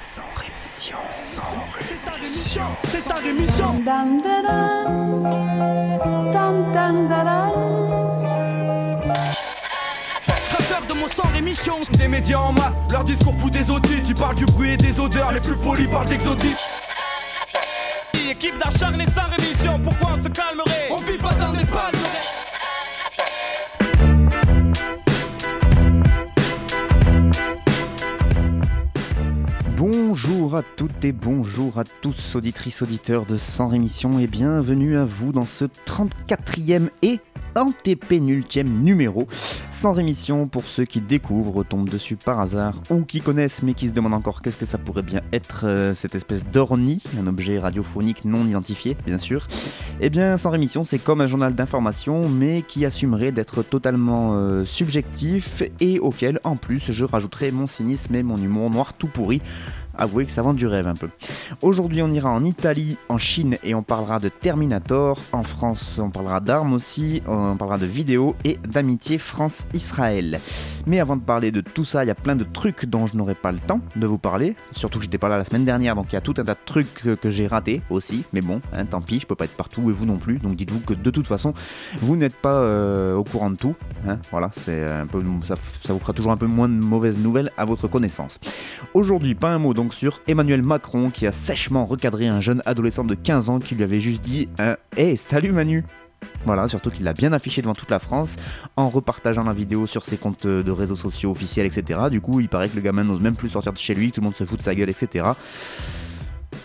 sans rémission, sans rémission. C'est sa rémission. Dam de mon sang rémission. Des médias en masse, leur discours fout des audits. Tu parles du bruit et des odeurs, les plus polis parlent d'exotisme. Équipe d'acharnés sans rémission, pourquoi on se calmerait Bonjour à toutes et bonjour à tous, auditrices, auditeurs de Sans Rémission, et bienvenue à vous dans ce 34e et antépénultième numéro. Sans rémission pour ceux qui découvrent, retombent dessus par hasard, ou qui connaissent mais qui se demandent encore qu'est-ce que ça pourrait bien être euh, cette espèce d'orni, un objet radiophonique non identifié, bien sûr. Eh bien, Sans rémission, c'est comme un journal d'information, mais qui assumerait d'être totalement euh, subjectif et auquel, en plus, je rajouterai mon cynisme et mon humour noir tout pourri. Avouez que ça vend du rêve un peu. Aujourd'hui, on ira en Italie, en Chine et on parlera de Terminator. En France, on parlera d'armes aussi, on parlera de vidéos et d'amitié France-Israël. Mais avant de parler de tout ça, il y a plein de trucs dont je n'aurai pas le temps de vous parler. Surtout que j'étais pas là la semaine dernière, donc il y a tout un tas de trucs que, j'ai ratés aussi. Mais bon, hein, tant pis, je peux pas être partout et vous non plus. Donc dites-vous que de toute façon, vous n'êtes pas euh, au courant de tout. hein. Voilà, c'est un peu, ça, ça vous fera toujours un peu moins de mauvaises nouvelles à votre connaissance. Aujourd'hui, pas un mot donc sur Emmanuel Macron qui a sèchement recadré un jeune adolescent de 15 ans qui lui avait juste dit un Hey, salut Manu voilà, surtout qu'il l'a bien affiché devant toute la France en repartageant la vidéo sur ses comptes de réseaux sociaux officiels, etc. Du coup, il paraît que le gamin n'ose même plus sortir de chez lui, tout le monde se fout de sa gueule, etc.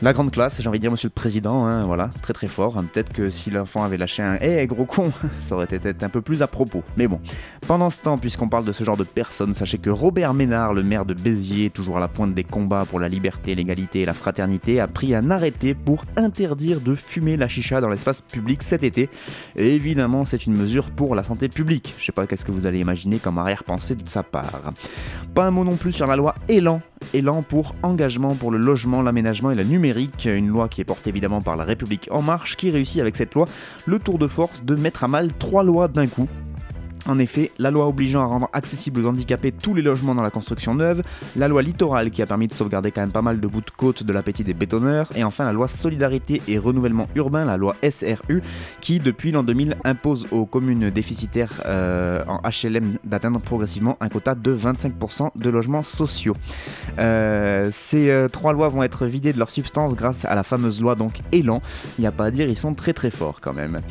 La grande classe, j'ai envie de dire monsieur le président, hein, voilà, très très fort. Hein, Peut-être que si l'enfant avait lâché un Eh gros con, ça aurait été un peu plus à propos. Mais bon, pendant ce temps, puisqu'on parle de ce genre de personnes, sachez que Robert Ménard, le maire de Béziers, toujours à la pointe des combats pour la liberté, l'égalité et la fraternité, a pris un arrêté pour interdire de fumer la chicha dans l'espace public cet été. Évidemment, c'est une mesure pour la santé publique. Je sais pas qu'est-ce que vous allez imaginer comme arrière-pensée de sa part. Pas un mot non plus sur la loi Elan. Elan pour engagement pour le logement, l'aménagement et la une loi qui est portée évidemment par la République En Marche, qui réussit avec cette loi le tour de force de mettre à mal trois lois d'un coup. En effet, la loi obligeant à rendre accessibles aux handicapés tous les logements dans la construction neuve, la loi littorale qui a permis de sauvegarder quand même pas mal de bouts de côte de l'appétit des bétonneurs, et enfin la loi solidarité et renouvellement urbain, la loi SRU, qui depuis l'an 2000 impose aux communes déficitaires euh, en HLM d'atteindre progressivement un quota de 25% de logements sociaux. Euh, ces euh, trois lois vont être vidées de leur substance grâce à la fameuse loi donc Elan. Il n'y a pas à dire, ils sont très très forts quand même.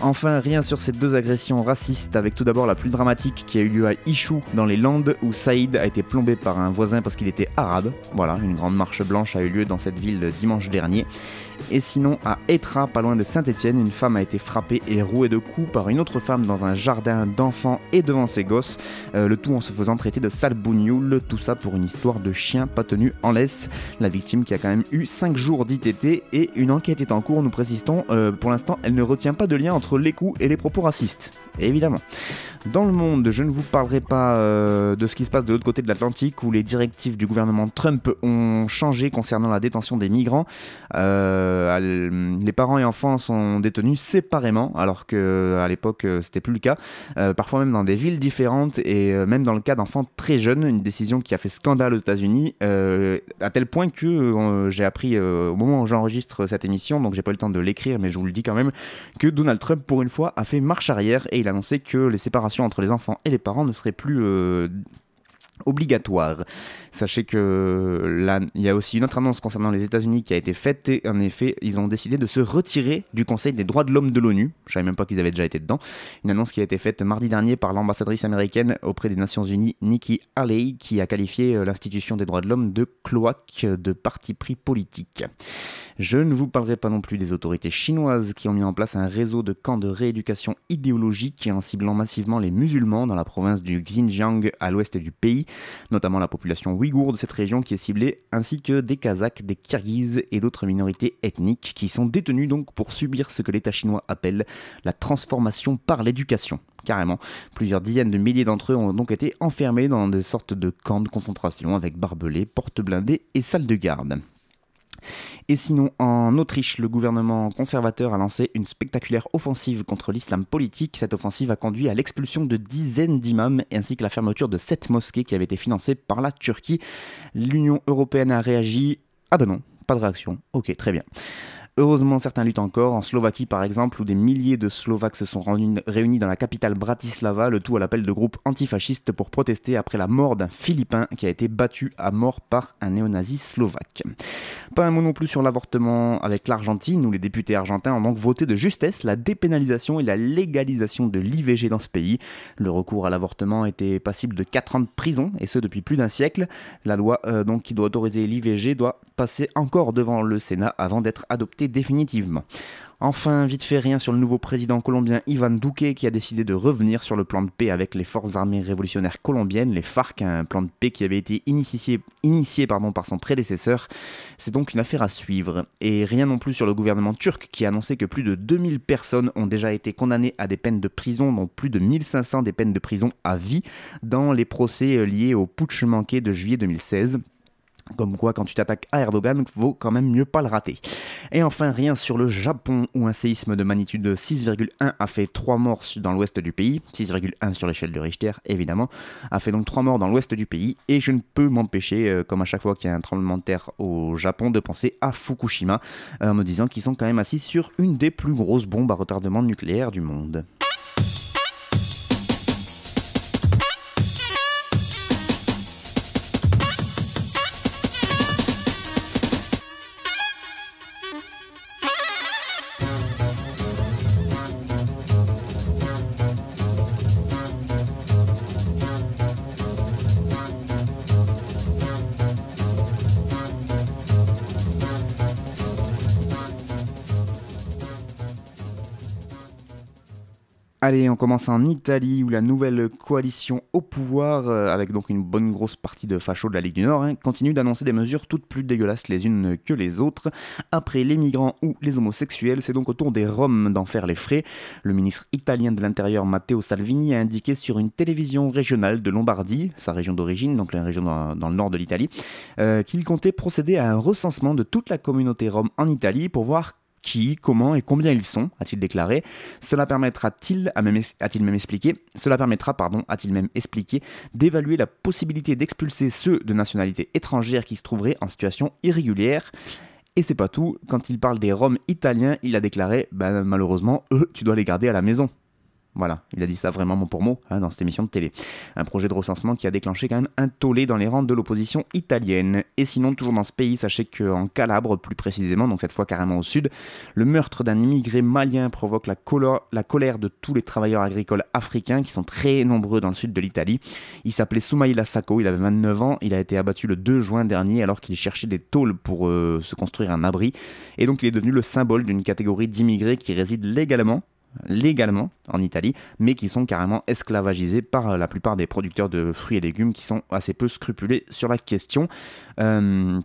Enfin, rien sur ces deux agressions racistes, avec tout d'abord la plus dramatique qui a eu lieu à Ichou, dans les Landes, où Saïd a été plombé par un voisin parce qu'il était arabe. Voilà, une grande marche blanche a eu lieu dans cette ville dimanche dernier. Et sinon, à Etra, pas loin de Saint-Étienne, une femme a été frappée et rouée de coups par une autre femme dans un jardin d'enfants et devant ses gosses, euh, le tout en se faisant traiter de sale bougnoule, tout ça pour une histoire de chien pas tenu en laisse. La victime qui a quand même eu 5 jours d'ITT et une enquête est en cours, nous précisons, euh, pour l'instant, elle ne retient pas de lien entre les coups et les propos racistes. Évidemment. Dans le monde, je ne vous parlerai pas euh, de ce qui se passe de l'autre côté de l'Atlantique où les directives du gouvernement Trump ont changé concernant la détention des migrants. Les parents et enfants sont détenus séparément alors que à l'époque euh, c'était plus le cas. Euh, parfois même dans des villes différentes et euh, même dans le cas d'enfants très jeunes, une décision qui a fait scandale aux États-Unis euh, à tel point que euh, j'ai appris euh, au moment où j'enregistre cette émission, donc j'ai pas eu le temps de l'écrire, mais je vous le dis quand même, que Donald Trump pour une fois a fait marche arrière et il a annoncé que les séparations entre les enfants et les parents ne seraient plus obligatoires. Sachez que il y a aussi une autre annonce concernant les États-Unis qui a été faite et en effet, ils ont décidé de se retirer du Conseil des droits de l'homme de l'ONU. Je savais même pas qu'ils avaient déjà été dedans. Une annonce qui a été faite mardi dernier par l'ambassadrice américaine auprès des Nations Unies, Nikki Haley, qui a qualifié euh, l'institution des droits de l'homme de cloaque de parti pris politique. Je ne vous parlerai pas non plus des autorités chinoises qui ont mis en place un réseau de camps de rééducation idéologique en ciblant massivement les musulmans dans la province du Xinjiang à l'ouest du pays, notamment la population ouïghour de cette région qui est ciblée, ainsi que des Kazakhs, des Kirghizes et d'autres minorités ethniques qui sont détenus donc pour subir ce que l'État chinois appelle la transformation par l'éducation. Carrément, plusieurs dizaines de milliers d'entre eux ont donc été enfermés dans des sortes de camps de concentration avec barbelés, portes blindées et salles de garde. Et sinon, en Autriche, le gouvernement conservateur a lancé une spectaculaire offensive contre l'islam politique. Cette offensive a conduit à l'expulsion de dizaines d'imams ainsi que la fermeture de sept mosquées qui avaient été financées par la Turquie. L'Union européenne a réagi. Ah ben non, pas de réaction. Ok, très bien. Heureusement, certains luttent encore. En Slovaquie, par exemple, où des milliers de Slovaques se sont réunis dans la capitale Bratislava, le tout à l'appel de groupes antifascistes pour protester après la mort d'un Philippin qui a été battu à mort par un néo-nazi slovaque. Pas un mot non plus sur l'avortement avec l'Argentine, où les députés argentins ont donc voté de justesse la dépénalisation et la légalisation de l'IVG dans ce pays. Le recours à l'avortement était passible de 4 ans de prison, et ce depuis plus d'un siècle. La loi euh, donc qui doit autoriser l'IVG doit passer encore devant le Sénat avant d'être adoptée définitivement. Enfin, vite fait rien sur le nouveau président colombien Ivan Duque qui a décidé de revenir sur le plan de paix avec les forces armées révolutionnaires colombiennes, les FARC, un plan de paix qui avait été initié, par son prédécesseur. C'est donc une affaire à suivre. Et rien non plus sur le gouvernement turc qui a annoncé que plus de 2000 personnes ont déjà été condamnées à des peines de prison, dont plus de 1500 des peines de prison à vie, dans les procès liés au putsch manqué de juillet 2016. Comme quoi, quand tu t'attaques à Erdogan, vaut quand même mieux pas le rater. Et enfin, rien sur le Japon, où un séisme de magnitude 6,1 a fait 3 morts dans l'ouest du pays, 6,1 sur l'échelle de Richter, évidemment, a fait donc 3 morts dans l'ouest du pays, et je ne peux m'empêcher, euh, comme à chaque fois qu'il y a un tremblement de terre au Japon, de penser à Fukushima, en me disant qu'ils sont quand même assis sur une des plus grosses bombes à retardement nucléaire du monde. Allez, on commence en Italie où la nouvelle coalition au pouvoir, euh, avec donc une bonne grosse partie de fachos de la Ligue du Nord, hein, continue d'annoncer des mesures toutes plus dégueulasses les unes que les autres. Après les migrants ou les homosexuels, c'est donc au tour des Roms d'en faire les frais. Le ministre italien de l'Intérieur Matteo Salvini a indiqué sur une télévision régionale de Lombardie, sa région d'origine, donc la région dans, le nord de l'Italie, euh, qu'il comptait procéder à un recensement de toute la communauté rome en Italie pour voir qui, comment et combien ils sont, a-t-il déclaré. Cela permettra-t-il, a-t-il même expliqué, cela permettra, pardon, a-t-il même expliqué, d'évaluer la possibilité d'expulser ceux de nationalité étrangère qui se trouveraient en situation irrégulière. Et c'est pas tout, quand il parle des Roms italiens, il a déclaré, ben malheureusement, eux, tu dois les garder à la maison. Voilà, il a dit ça vraiment mot pour mot hein, dans cette émission de télé. Un projet de recensement qui a déclenché quand même un tollé dans les rangs de l'opposition italienne. Et sinon, toujours dans ce pays, sachez qu'en Calabre, plus précisément, donc cette fois carrément au sud, le meurtre d'un immigré malien provoque la, colère de tous les travailleurs agricoles africains qui sont très nombreux dans le sud de l'Italie. Il s'appelait Soumaïla Sako, il avait 29 ans, il a été abattu le 2 juin dernier alors qu'il cherchait des tôles pour euh, se construire un abri. Et donc il est devenu le symbole d'une catégorie d'immigrés qui résident légalement légalement en Italie, mais qui sont carrément esclavagisés par la plupart des producteurs de fruits et légumes qui sont assez peu scrupulés sur la question. Euh,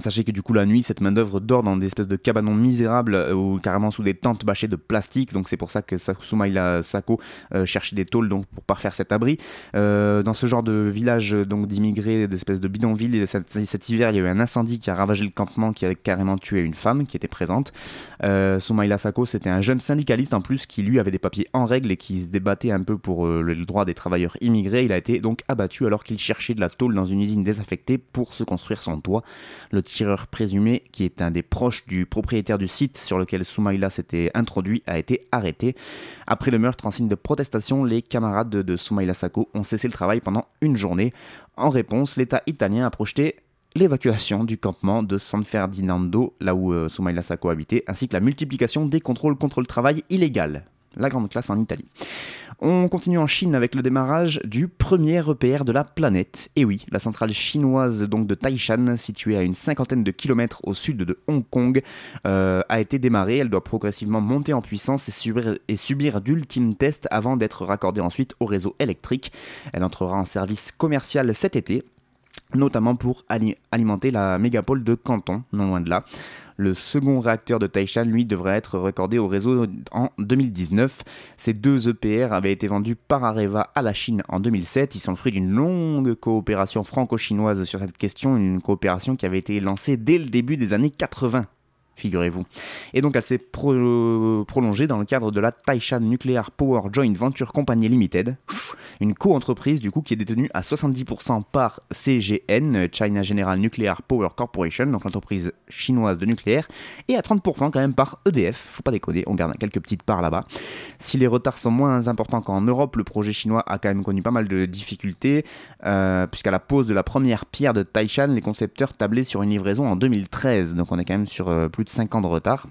Sachez que du coup la nuit, cette main d'œuvre dort dans des espèces de cabanons misérables euh, ou carrément sous des tentes bâchées de plastique. Donc c'est pour ça que Soumaïla Sako euh, cherchait des tôles donc pour parfaire cet abri. Euh, dans ce genre de village donc d'immigrés, d'espèces de bidonvilles, cet, hiver il y a eu un incendie qui a ravagé le campement, qui a carrément tué une femme qui était présente. Soumaïla Sako c'était un jeune syndicaliste en plus qui lui avait des papiers en règle et qui se débattait un peu pour le droit des travailleurs immigrés. Il a été donc abattu alors qu'il cherchait de la tôle dans une usine désaffectée pour se construire son toit. Le tireur présumé, qui est un des proches du propriétaire du site sur lequel Soumaïla s'était introduit, a été arrêté. Après le meurtre en signe de protestation, les camarades de, Soumaïla Sako ont cessé le travail pendant une journée. En réponse, l'État italien a projeté l'évacuation du campement de San Ferdinando, là où euh, Soumaïla Sako habitait, ainsi que la multiplication des contrôles contre le travail illégal la grande classe en Italie. On continue en Chine avec le démarrage du premier EPR de la planète. Et oui, la centrale chinoise donc de Taishan, située à une cinquantaine de kilomètres au sud de Hong Kong, euh, a été démarrée. Elle doit progressivement monter en puissance et subir, et subir d'ultimes tests avant d'être raccordée ensuite au réseau électrique. Elle entrera en service commercial cet été notamment pour alimenter la mégapole de Canton, non loin de là. Le second réacteur de Taishan, lui, devrait être raccordé au réseau en 2019. Ces deux EPR avaient été vendus par Areva à la Chine en 2007. Ils sont le fruit d'une longue coopération franco-chinoise sur cette question, une coopération qui avait été lancée dès le début des années 80 figurez-vous. Et donc elle s'est prolongée dans le cadre de la Taishan Nuclear Power Joint Venture Company Limited, une co-entreprise du coup qui est détenue à 70% par CGN, China General Nuclear Power Corporation, donc l'entreprise chinoise de nucléaire, et à 30% quand même par EDF, faut pas déconner, on garde quelques petites parts là-bas. Si les retards sont moins importants qu'en Europe, le projet chinois a quand même connu pas mal de difficultés, euh, puisqu'à la pose de la première pierre de Taishan, les concepteurs tablaient sur une livraison en 2013, donc on est quand même sur euh, plus de 5 ans de retard.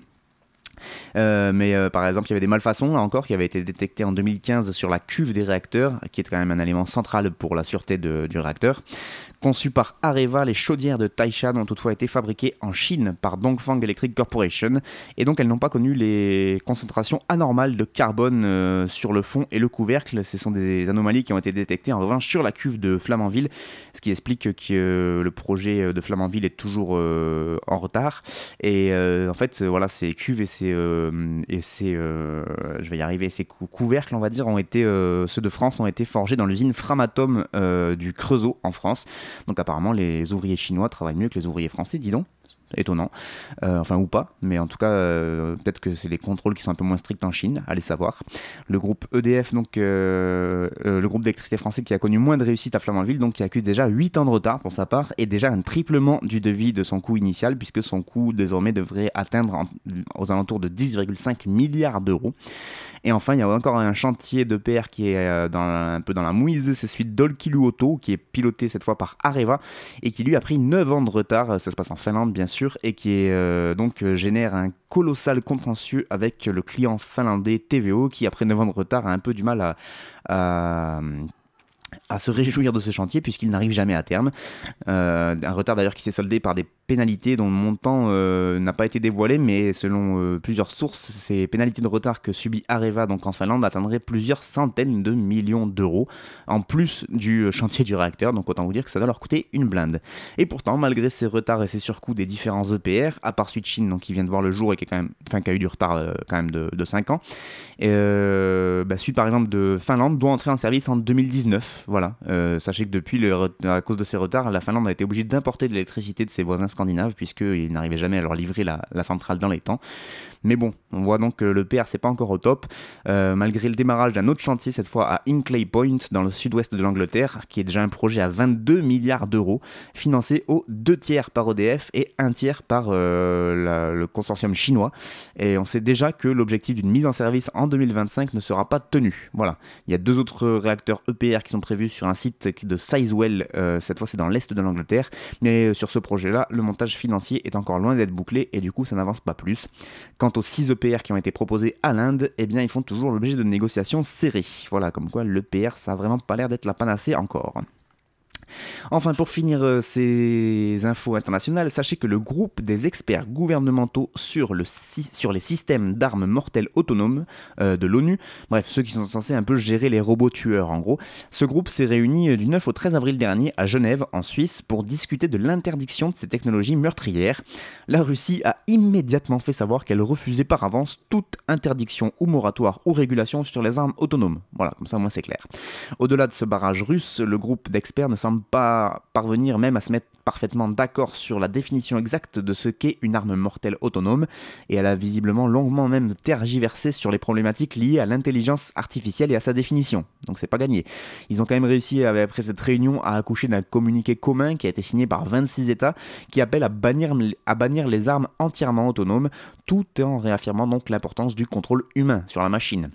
Euh, mais par exemple, il y avait des malfaçons là encore qui avaient été détectées en 2015 sur la cuve des réacteurs, qui est quand même un élément central pour la sûreté du réacteur. Conçues par Areva, les chaudières de Taishan ont toutefois été fabriquées en Chine par Dongfang Electric Corporation et donc elles n'ont pas connu les concentrations anormales de carbone euh, sur le fond et le couvercle. Ce sont des anomalies qui ont été détectées en revanche sur la cuve de Flamanville, ce qui explique que le projet de Flamanville est toujours euh, en retard. Et euh, en fait, voilà, ces cuves et ces, je vais y arriver, ces couvercles, on va dire, ont été, ceux de France ont été forgés dans l'usine Framatome du Creusot en France. Donc apparemment, les ouvriers chinois travaillent mieux que les ouvriers français, dis donc étonnant, euh, enfin ou pas, mais en tout cas euh, peut-être que c'est les contrôles qui sont un peu moins stricts en Chine, allez savoir. Le groupe EDF, donc euh, le groupe d'électricité français qui a connu moins de réussite à Flamanville, donc qui accuse déjà 8 ans de retard pour sa part et déjà un triplement du devis de son coût initial puisque son coût désormais devrait atteindre aux alentours de 10,5 milliards d'euros. Et enfin, il y a encore un chantier de PR qui est un peu dans la mouise, c'est celui d'Olkilu Auto, qui est piloté cette fois par Areva, et qui lui a pris 9 ans de retard, ça se passe en Finlande bien sûr, et qui est, euh, donc euh, génère un colossal contentieux avec le client finlandais TVO, qui après 9 ans de retard a un peu du mal à se réjouir de ce chantier puisqu'il n'arrive jamais à terme. Euh, un retard d'ailleurs qui s'est soldé par des pénalités dont le montant euh, n'a pas été dévoilé, mais selon euh, plusieurs sources, ces pénalités de retard que subit Areva donc en Finlande atteindraient plusieurs centaines de millions d'euros en plus du chantier du réacteur. Donc autant vous dire que ça va leur coûter une blinde. Et pourtant, malgré ces retards et ces surcoûts des différents EPR, à part Chine donc qui vient de voir le jour et qui, est quand même, enfin, qui a eu du retard quand même de, de 5 ans, et, bah, celui par exemple de Finlande doit entrer en service en 2019. Voilà. Euh, sachez que depuis, à cause de ces retards, la Finlande a été obligée d'importer de l'électricité de ses voisins puisqu'ils n'arrivaient jamais à leur livrer la, centrale dans les temps. Mais bon, on voit donc que le c'est pas encore au top, euh, malgré le démarrage d'un autre chantier, cette fois à Inclay Point, dans le sud-ouest de l'Angleterre, qui est déjà un projet à 22 milliards d'euros, financé aux deux tiers par EDF et un tiers par euh, le consortium chinois. Et on sait déjà que l'objectif d'une mise en service en 2025 ne sera pas tenu. Voilà. Il y a deux autres réacteurs EPR qui sont prévus sur un site de Sizewell, euh, cette fois c'est dans l'est de l'Angleterre, mais sur ce projet-là, le montage financier est encore loin d'être bouclé et du coup ça n'avance pas plus. Quant aux 6 EPR qui ont été proposés à l'Inde, eh bien ils font toujours l'objet de négociations serrées. Voilà, comme quoi l'EPR ça a vraiment pas l'air d'être la panacée encore. Enfin, pour finir euh, ces infos internationales, sachez que le groupe des experts gouvernementaux sur, le, sur les systèmes d'armes mortelles autonomes euh, de l'ONU, bref, ceux qui sont censés un peu gérer les robots tueurs en gros, ce groupe s'est réuni euh, du 9 au 13 avril dernier à Genève, en Suisse, pour discuter de l'interdiction de ces technologies meurtrières. La Russie a immédiatement fait savoir qu'elle refusait par avance toute interdiction ou moratoire ou régulation sur les armes autonomes. Voilà, comme ça, moi c'est clair. Au-delà de ce barrage russe, le groupe d'experts ne semble pas parvenir même à se mettre parfaitement d'accord sur la définition exacte de ce qu'est une arme mortelle autonome, et elle a visiblement longuement même tergiversé sur les problématiques liées à l'intelligence artificielle et à sa définition. Donc c'est pas gagné. Ils ont quand même réussi, après cette réunion, à accoucher d'un communiqué commun qui a été signé par 26 États, qui appelle à bannir, à bannir les armes entièrement autonomes, tout en réaffirmant donc l'importance du contrôle humain sur la machine.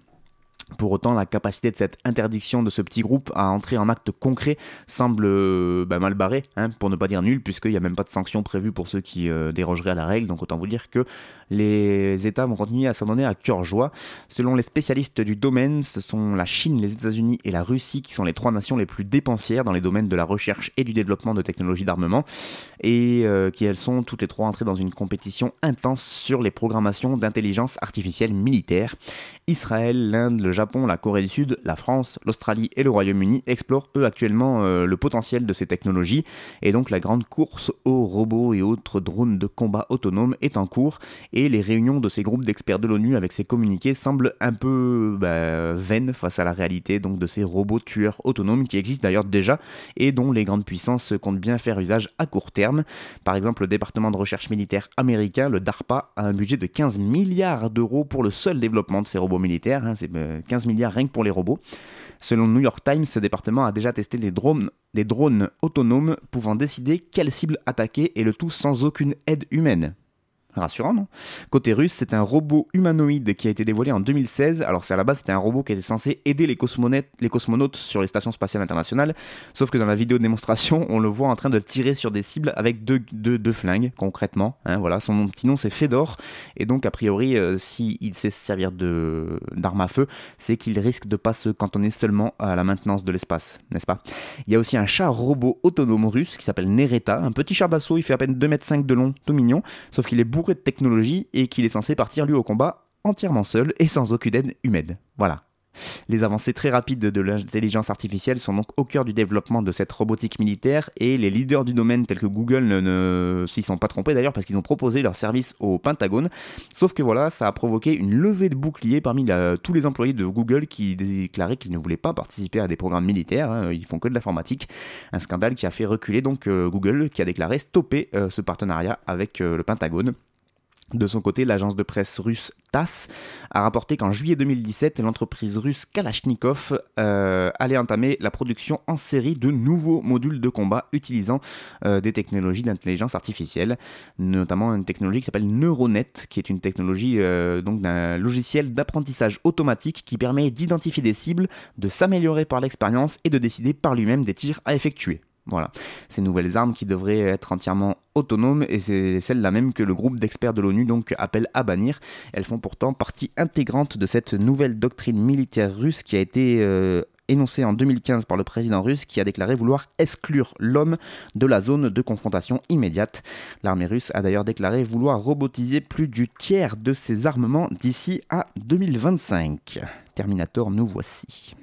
Pour autant, la capacité de cette interdiction de ce petit groupe à entrer en acte concret semble euh, bah, mal barrée, hein, pour ne pas dire nul, puisqu'il n'y a même pas de sanctions prévues pour ceux qui euh, dérogeraient à la règle. Donc autant vous dire que les États vont continuer à s'en donner à cœur joie. Selon les spécialistes du domaine, ce sont la Chine, les États-Unis et la Russie qui sont les trois nations les plus dépensières dans les domaines de la recherche et du développement de technologies d'armement, et euh, qui elles sont toutes les trois entrées dans une compétition intense sur les programmations d'intelligence artificielle militaire. Israël, l'Inde, le Japon, Japon, la Corée du Sud, la France, l'Australie et le Royaume-Uni explorent eux actuellement euh, le potentiel de ces technologies et donc la grande course aux robots et autres drones de combat autonomes est en cours et les réunions de ces groupes d'experts de l'ONU avec ces communiqués semblent un peu bah, vaines face à la réalité donc de ces robots tueurs autonomes qui existent d'ailleurs déjà et dont les grandes puissances comptent bien faire usage à court terme. Par exemple, le département de recherche militaire américain, le DARPA, a un budget de 15 milliards d'euros pour le seul développement de ces robots militaires. Hein, c'est 15 euh, milliards rien que pour les robots. Selon le New York Times, ce département a déjà testé des drones, des drones autonomes pouvant décider quelle cible attaquer et le tout sans aucune aide humaine. Rassurant, non? Côté russe, c'est un robot humanoïde qui a été dévoilé en 2016. Alors, c'est à la base, c'était un robot qui était censé aider les cosmonautes, les cosmonautes sur les stations spatiales internationales. Sauf que dans la vidéo de démonstration, on le voit en train de tirer sur des cibles avec deux, deux, flingues, concrètement. Hein, voilà, son petit nom, c'est Fedor. Et donc, a priori, euh, s'il sait servir d'arme à feu, c'est qu'il risque de pas se cantonner seulement à la maintenance de l'espace, n'est-ce pas? Il y a aussi un chat robot autonome russe qui s'appelle Nereta. Un petit char d'assaut, il fait à peine 2,5 m de long, tout mignon. Sauf qu'il est de technologie et qu'il est censé partir lui au combat entièrement seul et sans aucune aide humaine. Voilà. Les avancées très rapides de l'intelligence artificielle sont donc au cœur du développement de cette robotique militaire et les leaders du domaine tels que Google ne, s'y sont pas trompés d'ailleurs parce qu'ils ont proposé leur service au Pentagone. Sauf que voilà, ça a provoqué une levée de boucliers parmi tous les employés de Google qui déclaraient qu'ils ne voulaient pas participer à des programmes militaires, hein, ils font que de l'informatique. Un scandale qui a fait reculer donc euh, Google qui a déclaré stopper euh, ce partenariat avec euh, le Pentagone. De son côté, l'agence de presse russe TASS a rapporté qu'en juillet 2017, l'entreprise russe Kalachnikov euh, allait entamer la production en série de nouveaux modules de combat utilisant euh, des technologies d'intelligence artificielle, notamment une technologie qui s'appelle Neuronet, qui est une technologie euh, donc d'un logiciel d'apprentissage automatique qui permet d'identifier des cibles, de s'améliorer par l'expérience et de décider par lui-même des tirs à effectuer. Voilà, ces nouvelles armes qui devraient être entièrement autonomes et c'est celles-là même que le groupe d'experts de l'ONU donc appelle à bannir. Elles font pourtant partie intégrante de cette nouvelle doctrine militaire russe qui a été euh, énoncée en 2015 par le président russe qui a déclaré vouloir exclure l'homme de la zone de confrontation immédiate. L'armée russe a d'ailleurs déclaré vouloir robotiser plus du tiers de ses armements d'ici à 2025. Terminator, nous voici.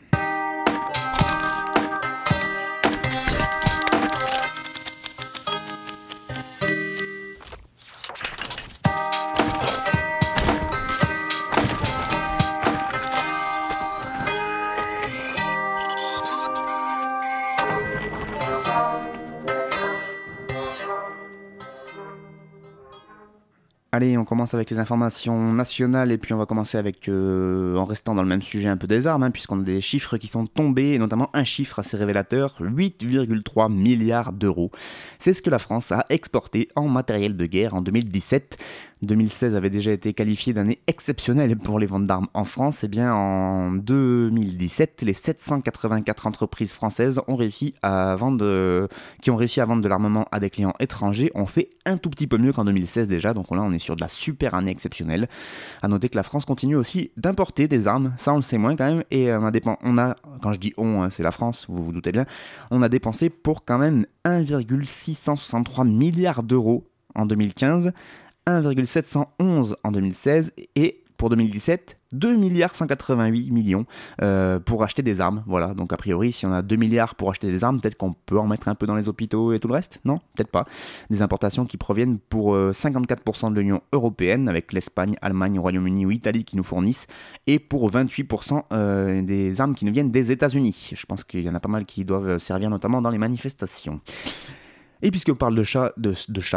Allez, on commence avec les informations nationales et puis on va commencer avec, euh, en restant dans le même sujet un peu des armes, hein, puisqu'on a des chiffres qui sont tombés, et notamment un chiffre assez révélateur, 8,3 milliards d'euros. C'est ce que la France a exporté en matériel de guerre en 2017. 2016 avait déjà été qualifié d'année exceptionnelle pour les ventes d'armes en France, et eh bien en 2017, les 784 entreprises françaises ont réussi à vendre, qui ont réussi à vendre de l'armement à des clients étrangers ont fait un tout petit peu mieux qu'en 2016 déjà, donc là on est sur de la super année exceptionnelle. À noter que la France continue aussi d'importer des armes, ça on le sait moins quand même, et on a, on a quand je dis on, hein, c'est la France, vous vous doutez bien, on a dépensé pour quand même 1,663 milliards d'euros en 2015 1,711 en 2016 et pour 2017, 2 milliards 188 millions euh, pour acheter des armes. Voilà, donc a priori, si on a 2 milliards pour acheter des armes, peut-être qu'on peut en mettre un peu dans les hôpitaux et tout le reste? Non, peut-être pas. Des importations qui proviennent pour 54% euh, de l'Union européenne, avec l'Espagne, Allemagne, Royaume-Uni ou Italie qui nous fournissent, et pour 28% euh, des armes qui nous viennent des États-Unis. Je pense qu'il y en a pas mal qui doivent servir notamment dans les manifestations. Et puisqu'on parle de chat, de,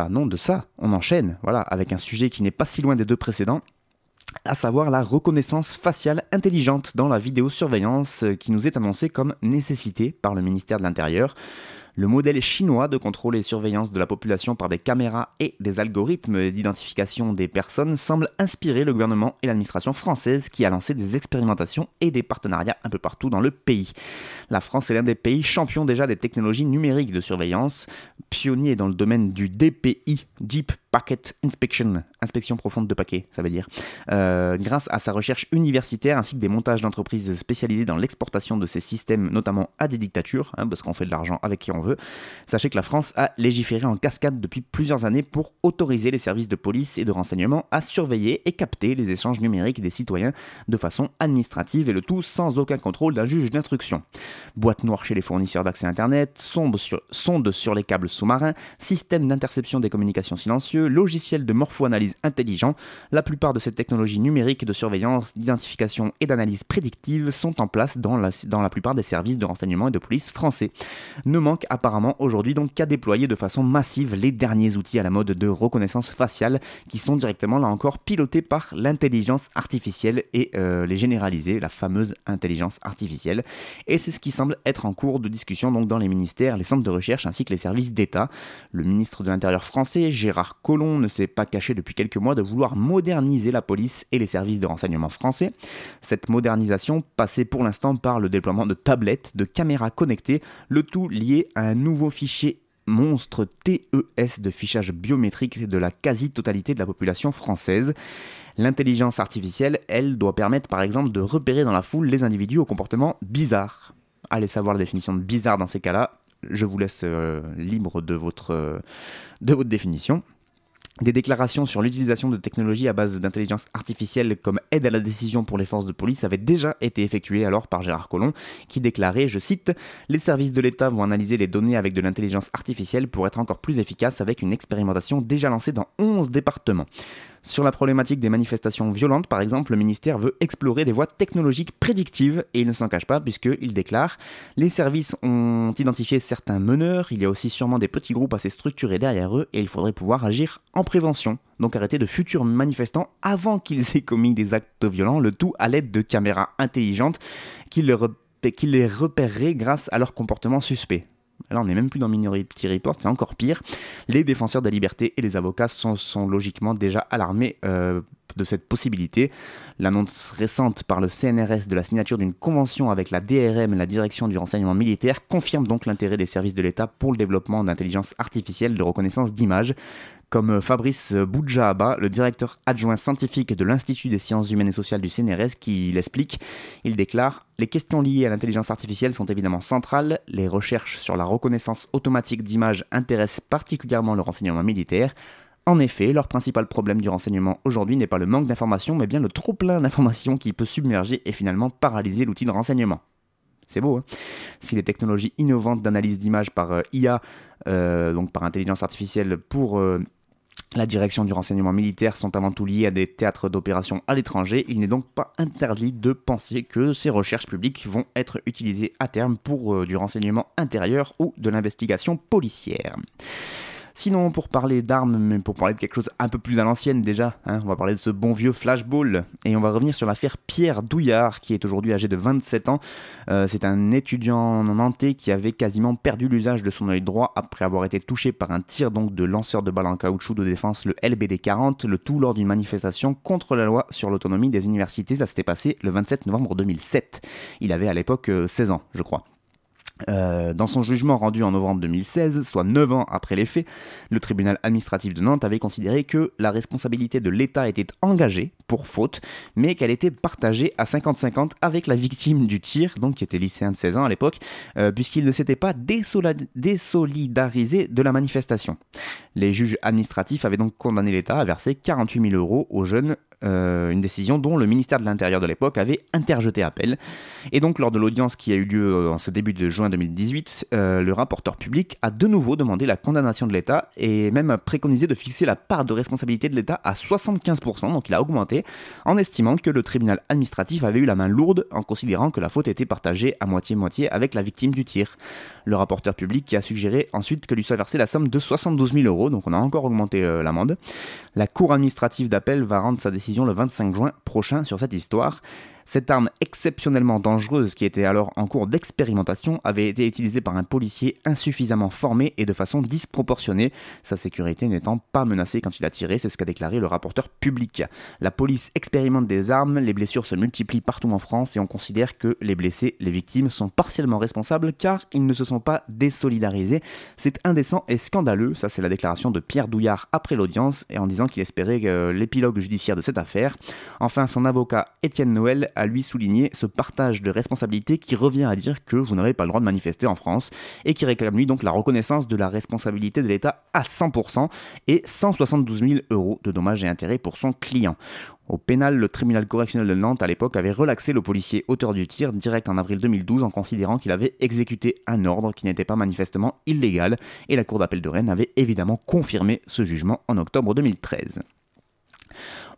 non, de ça, on enchaîne, voilà, avec un sujet qui n'est pas si loin des deux précédents, à savoir la reconnaissance faciale intelligente dans la vidéosurveillance qui nous est annoncée comme nécessité par le ministère de l'Intérieur. Le modèle chinois de contrôle et surveillance de la population par des caméras et des algorithmes d'identification des personnes semble inspirer le gouvernement et l'administration française qui a lancé des expérimentations et des partenariats un peu partout dans le pays. La France est l'un des pays champions déjà des technologies numériques de surveillance, pionnier dans le domaine du DPI, Deep Packet Inspection, inspection profonde de paquets, ça veut dire, euh, grâce à sa recherche universitaire ainsi que des montages d'entreprises spécialisées dans l'exportation de ces systèmes, notamment à des dictatures, hein, parce qu'on fait de l'argent avec qui on Sachez que la France a légiféré en cascade depuis plusieurs années pour autoriser les services de police et de renseignement à surveiller et capter les échanges numériques des citoyens de façon administrative et le tout sans aucun contrôle d'un juge d'instruction. Boîte noire chez les fournisseurs d'accès Internet, sonde sur les câbles sous-marins, système d'interception des communications silencieux, logiciel de morpho-analyse intelligent, la plupart de ces technologies numériques de surveillance, d'identification et d'analyse prédictive sont en place dans la, dans la plupart des services de renseignement et de police français. Ne manque apparemment aujourd'hui donc qu'à déployer de façon massive les derniers outils à la mode de reconnaissance faciale qui sont directement là encore pilotés par l'intelligence artificielle et euh, les généraliser, la fameuse intelligence artificielle. Et c'est ce qui semble être en cours de discussion donc dans les ministères, les centres de recherche ainsi que les services d'État. Le ministre de l'Intérieur français, Gérard Collomb, ne s'est pas caché depuis quelques mois de vouloir moderniser la police et les services de renseignement français. Cette modernisation passait pour l'instant par le déploiement de tablettes, de caméras connectées, le tout lié à un nouveau fichier monstre TES de fichage biométrique de la quasi-totalité de la population française. L'intelligence artificielle, elle, doit permettre par exemple de repérer dans la foule les individus au comportement bizarre. Allez savoir la définition de bizarre dans ces cas-là, je vous laisse euh, libre de votre, euh, de votre définition. Des déclarations sur l'utilisation de technologies à base d'intelligence artificielle comme aide à la décision pour les forces de police avaient déjà été effectuées alors par Gérard Collomb, qui déclarait, je cite, Les services de l'État vont analyser les données avec de l'intelligence artificielle pour être encore plus efficaces avec une expérimentation déjà lancée dans 11 départements. Sur la problématique des manifestations violentes, par exemple, le ministère veut explorer des voies technologiques prédictives et il ne s'en cache pas puisqu'il déclare Les services ont identifié certains meneurs, il y a aussi sûrement des petits groupes assez structurés derrière eux et il faudrait pouvoir agir en prévention. Donc arrêter de futurs manifestants avant qu'ils aient commis des actes violents, le tout à l'aide de caméras intelligentes qui les, repéreraient grâce à leur comportement suspect. Là, on n'est même plus dans Minority Report, c'est encore pire. Les défenseurs de la liberté et les avocats sont, logiquement déjà alarmés euh, de cette possibilité. L'annonce récente par le CNRS de la signature d'une convention avec la DRM, la direction du renseignement militaire, confirme donc l'intérêt des services de l'État pour le développement d'intelligence artificielle de reconnaissance d'images comme Fabrice Boudjahaba, le directeur adjoint scientifique de l'Institut des sciences humaines et sociales du CNRS, qui l'explique. Il déclare Les questions liées à l'intelligence artificielle sont évidemment centrales. Les recherches sur la reconnaissance automatique d'images intéressent particulièrement le renseignement militaire. En effet, leur principal problème du renseignement aujourd'hui n'est pas le manque d'informations, mais bien le trop plein d'informations qui peut submerger et finalement paralyser l'outil de renseignement. C'est beau, hein Si les technologies innovantes d'analyse d'images par euh, IA, euh, donc par intelligence artificielle, pour euh, la direction du renseignement militaire sont avant tout liées à des théâtres d'opération à l'étranger. Il n'est donc pas interdit de penser que ces recherches publiques vont être utilisées à terme pour du renseignement intérieur ou de l'investigation policière. Sinon, pour parler d'armes, mais pour parler de quelque chose un peu plus à l'ancienne déjà, hein, on va parler de ce bon vieux flashball. Et on va revenir sur l'affaire Pierre Douillard, qui est aujourd'hui âgé de 27 ans. Euh, c'est un étudiant nantais qui avait quasiment perdu l'usage de son œil droit après avoir été touché par un tir donc de lanceur de balles en caoutchouc de défense, le LBD 40, le tout lors d'une manifestation contre la loi sur l'autonomie des universités. Ça s'était passé le 27 novembre 2007. Il avait à l'époque 16 euh, ans, je crois. Euh, dans son jugement rendu en novembre 2016, soit 9 ans après les faits, le tribunal administratif de Nantes avait considéré que la responsabilité de l'État était engagée pour faute, mais qu'elle était partagée à 50-50 avec la victime du tir, donc qui était lycéen de 16 ans à l'époque, euh, puisqu'il ne s'était pas désolidarisé de la manifestation. Les juges administratifs avaient donc condamné l'État à verser 48 000 euros aux jeunes euh, une décision dont le ministère de l'Intérieur de l'époque avait interjeté appel. Et donc lors de l'audience qui a eu lieu euh, en ce début de juin 2018, euh, le rapporteur public a de nouveau demandé la condamnation de l'État et même préconisé de fixer la part de responsabilité de l'État à 75%, donc il a augmenté, en estimant que le tribunal administratif avait eu la main lourde en considérant que la faute était partagée à moitié-moitié avec la victime du tir. Le rapporteur public qui a suggéré ensuite que lui soit versée la somme de 72 000 euros, donc on a encore augmenté l'amende. La cour administrative d'appel va rendre sa décision le 25 juin prochain sur cette histoire. Cette arme exceptionnellement dangereuse qui était alors en cours d'expérimentation avait été utilisée par un policier insuffisamment formé et de façon disproportionnée, sa sécurité n'étant pas menacée quand il a tiré, c'est ce qu'a déclaré le rapporteur public. La police expérimente des armes, les blessures se multiplient partout en France et on considère que les blessés, les victimes, sont partiellement responsables car ils ne se sont pas désolidarisés. C'est indécent et scandaleux, ça c'est la déclaration de Pierre Douillard après l'audience et en disant qu'il espérait l'épilogue judiciaire de cette affaire. Enfin, son avocat Étienne Noël à lui souligner ce partage de responsabilités qui revient à dire que vous n'avez pas le droit de manifester en France et qui réclame lui donc la reconnaissance de la responsabilité de l'État à 100% et 172 000 euros de dommages et intérêts pour son client. Au pénal, le tribunal correctionnel de Nantes à l'époque avait relaxé le policier auteur du tir direct en avril 2012 en considérant qu'il avait exécuté un ordre qui n'était pas manifestement illégal et la cour d'appel de Rennes avait évidemment confirmé ce jugement en octobre 2013.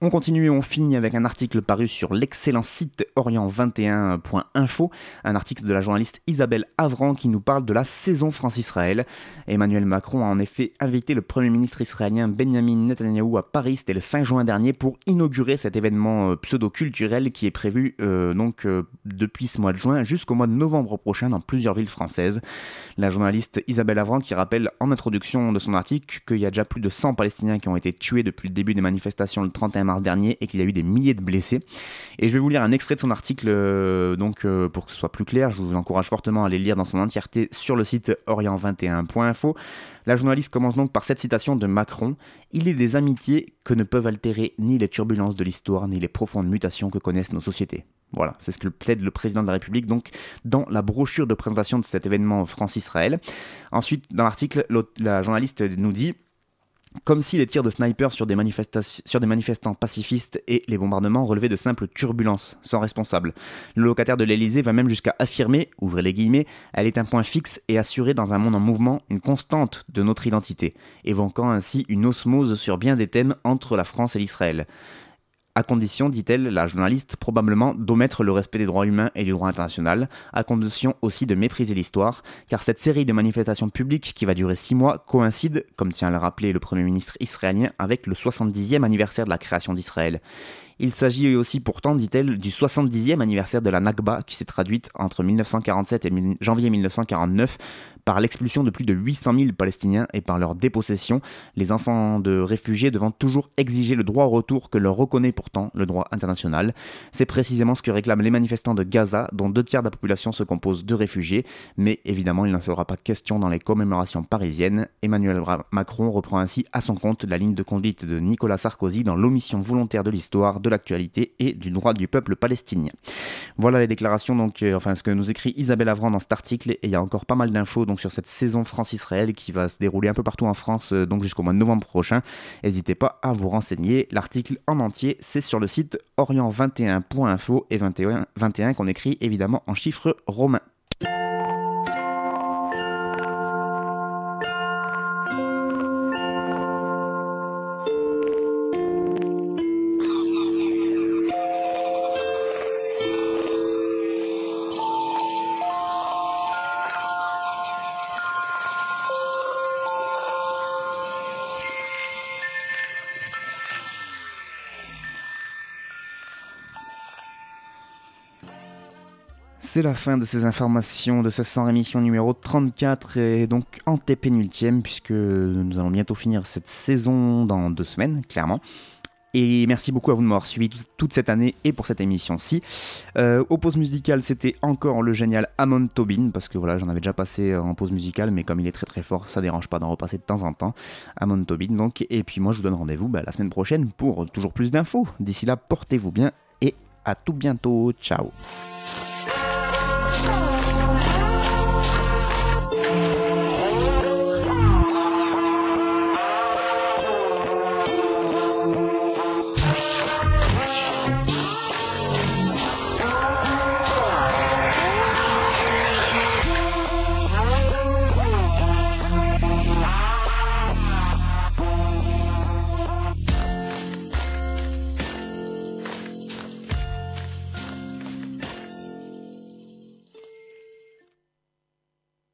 On continue et on finit avec un article paru sur l'excellent site orient21.info, un article de la journaliste Isabelle Avran qui nous parle de la saison France-Israël. Emmanuel Macron a en effet invité le Premier ministre israélien Benjamin Netanyahu à Paris, c'était le 5 juin dernier, pour inaugurer cet événement euh, pseudo-culturel qui est prévu euh, donc euh, depuis ce mois de juin jusqu'au mois de novembre prochain dans plusieurs villes françaises. La journaliste Isabelle Avran qui rappelle en introduction de son article qu'il y a déjà plus de 100 Palestiniens qui ont été tués depuis le début des manifestations le 31 mars dernier et qu'il y a eu des milliers de blessés. Et je vais vous lire un extrait de son article, euh, donc euh, pour que ce soit plus clair, je vous encourage fortement à aller lire dans son entièreté sur le site orient21.info. La journaliste commence donc par cette citation de Macron Il est des amitiés que ne peuvent altérer ni les turbulences de l'histoire, ni les profondes mutations que connaissent nos sociétés. Voilà, c'est ce que plaide le président de la République donc dans la brochure de présentation de cet événement France-Israël. Ensuite, dans l'article, la journaliste nous dit comme si les tirs de snipers sur des, manifestants pacifistes et les bombardements relevaient de simples turbulences, sans responsable. Le locataire de l'Elysée va même jusqu'à affirmer, ouvrez les guillemets, elle est un point fixe et assurée dans un monde en mouvement, une constante de notre identité, évoquant ainsi une osmose sur bien des thèmes entre la France et l'Israël à condition, dit-elle, la journaliste, probablement d'omettre le respect des droits humains et du droit international, à condition aussi de mépriser l'histoire, car cette série de manifestations publiques qui va durer six mois coïncide, comme tient à le rappeler le Premier ministre israélien, avec le 70e anniversaire de la création d'Israël. Il s'agit aussi pourtant, dit-elle, du 70e anniversaire de la Nakba qui s'est traduite entre 1947 et janvier 1949 par l'expulsion de plus de 800 000 Palestiniens et par leur dépossession, les enfants de réfugiés devant toujours exiger le droit au retour que leur reconnaît pourtant le droit international. C'est précisément ce que réclament les manifestants de Gaza, dont deux tiers de la population se compose de réfugiés, mais évidemment il n'en sera pas question dans les commémorations parisiennes. Emmanuel Macron reprend ainsi à son compte la ligne de conduite de Nicolas Sarkozy dans l'omission volontaire de l'histoire, de l'actualité et du droit du peuple palestinien. Voilà les déclarations, donc, euh, enfin ce que nous écrit Isabelle Avran dans cet article, et il y a encore pas mal d'infos sur cette saison France-Israël qui va se dérouler un peu partout en France euh, donc jusqu'au mois de novembre prochain. N'hésitez pas à vous renseigner. L'article en entier, c'est sur le site orient21.info et 21, 21 qu'on écrit évidemment en chiffres romains. C'est la fin de ces informations de ce 100 émission numéro 34 et donc antépénultième puisque nous allons bientôt finir cette saison dans deux semaines, clairement. Et merci beaucoup à vous de m'avoir suivi toute cette année et pour cette émission-ci. Euh, aux pauses musicales, c'était encore le génial Amon Tobin, parce que voilà, j'en avais déjà passé en pause musicale, mais comme il est très très fort, ça dérange pas d'en repasser de temps en temps. Amon Tobin, donc. Et puis moi, je vous donne rendez-vous bah, la semaine prochaine pour toujours plus d'infos. D'ici là, portez-vous bien et à tout bientôt. Ciao.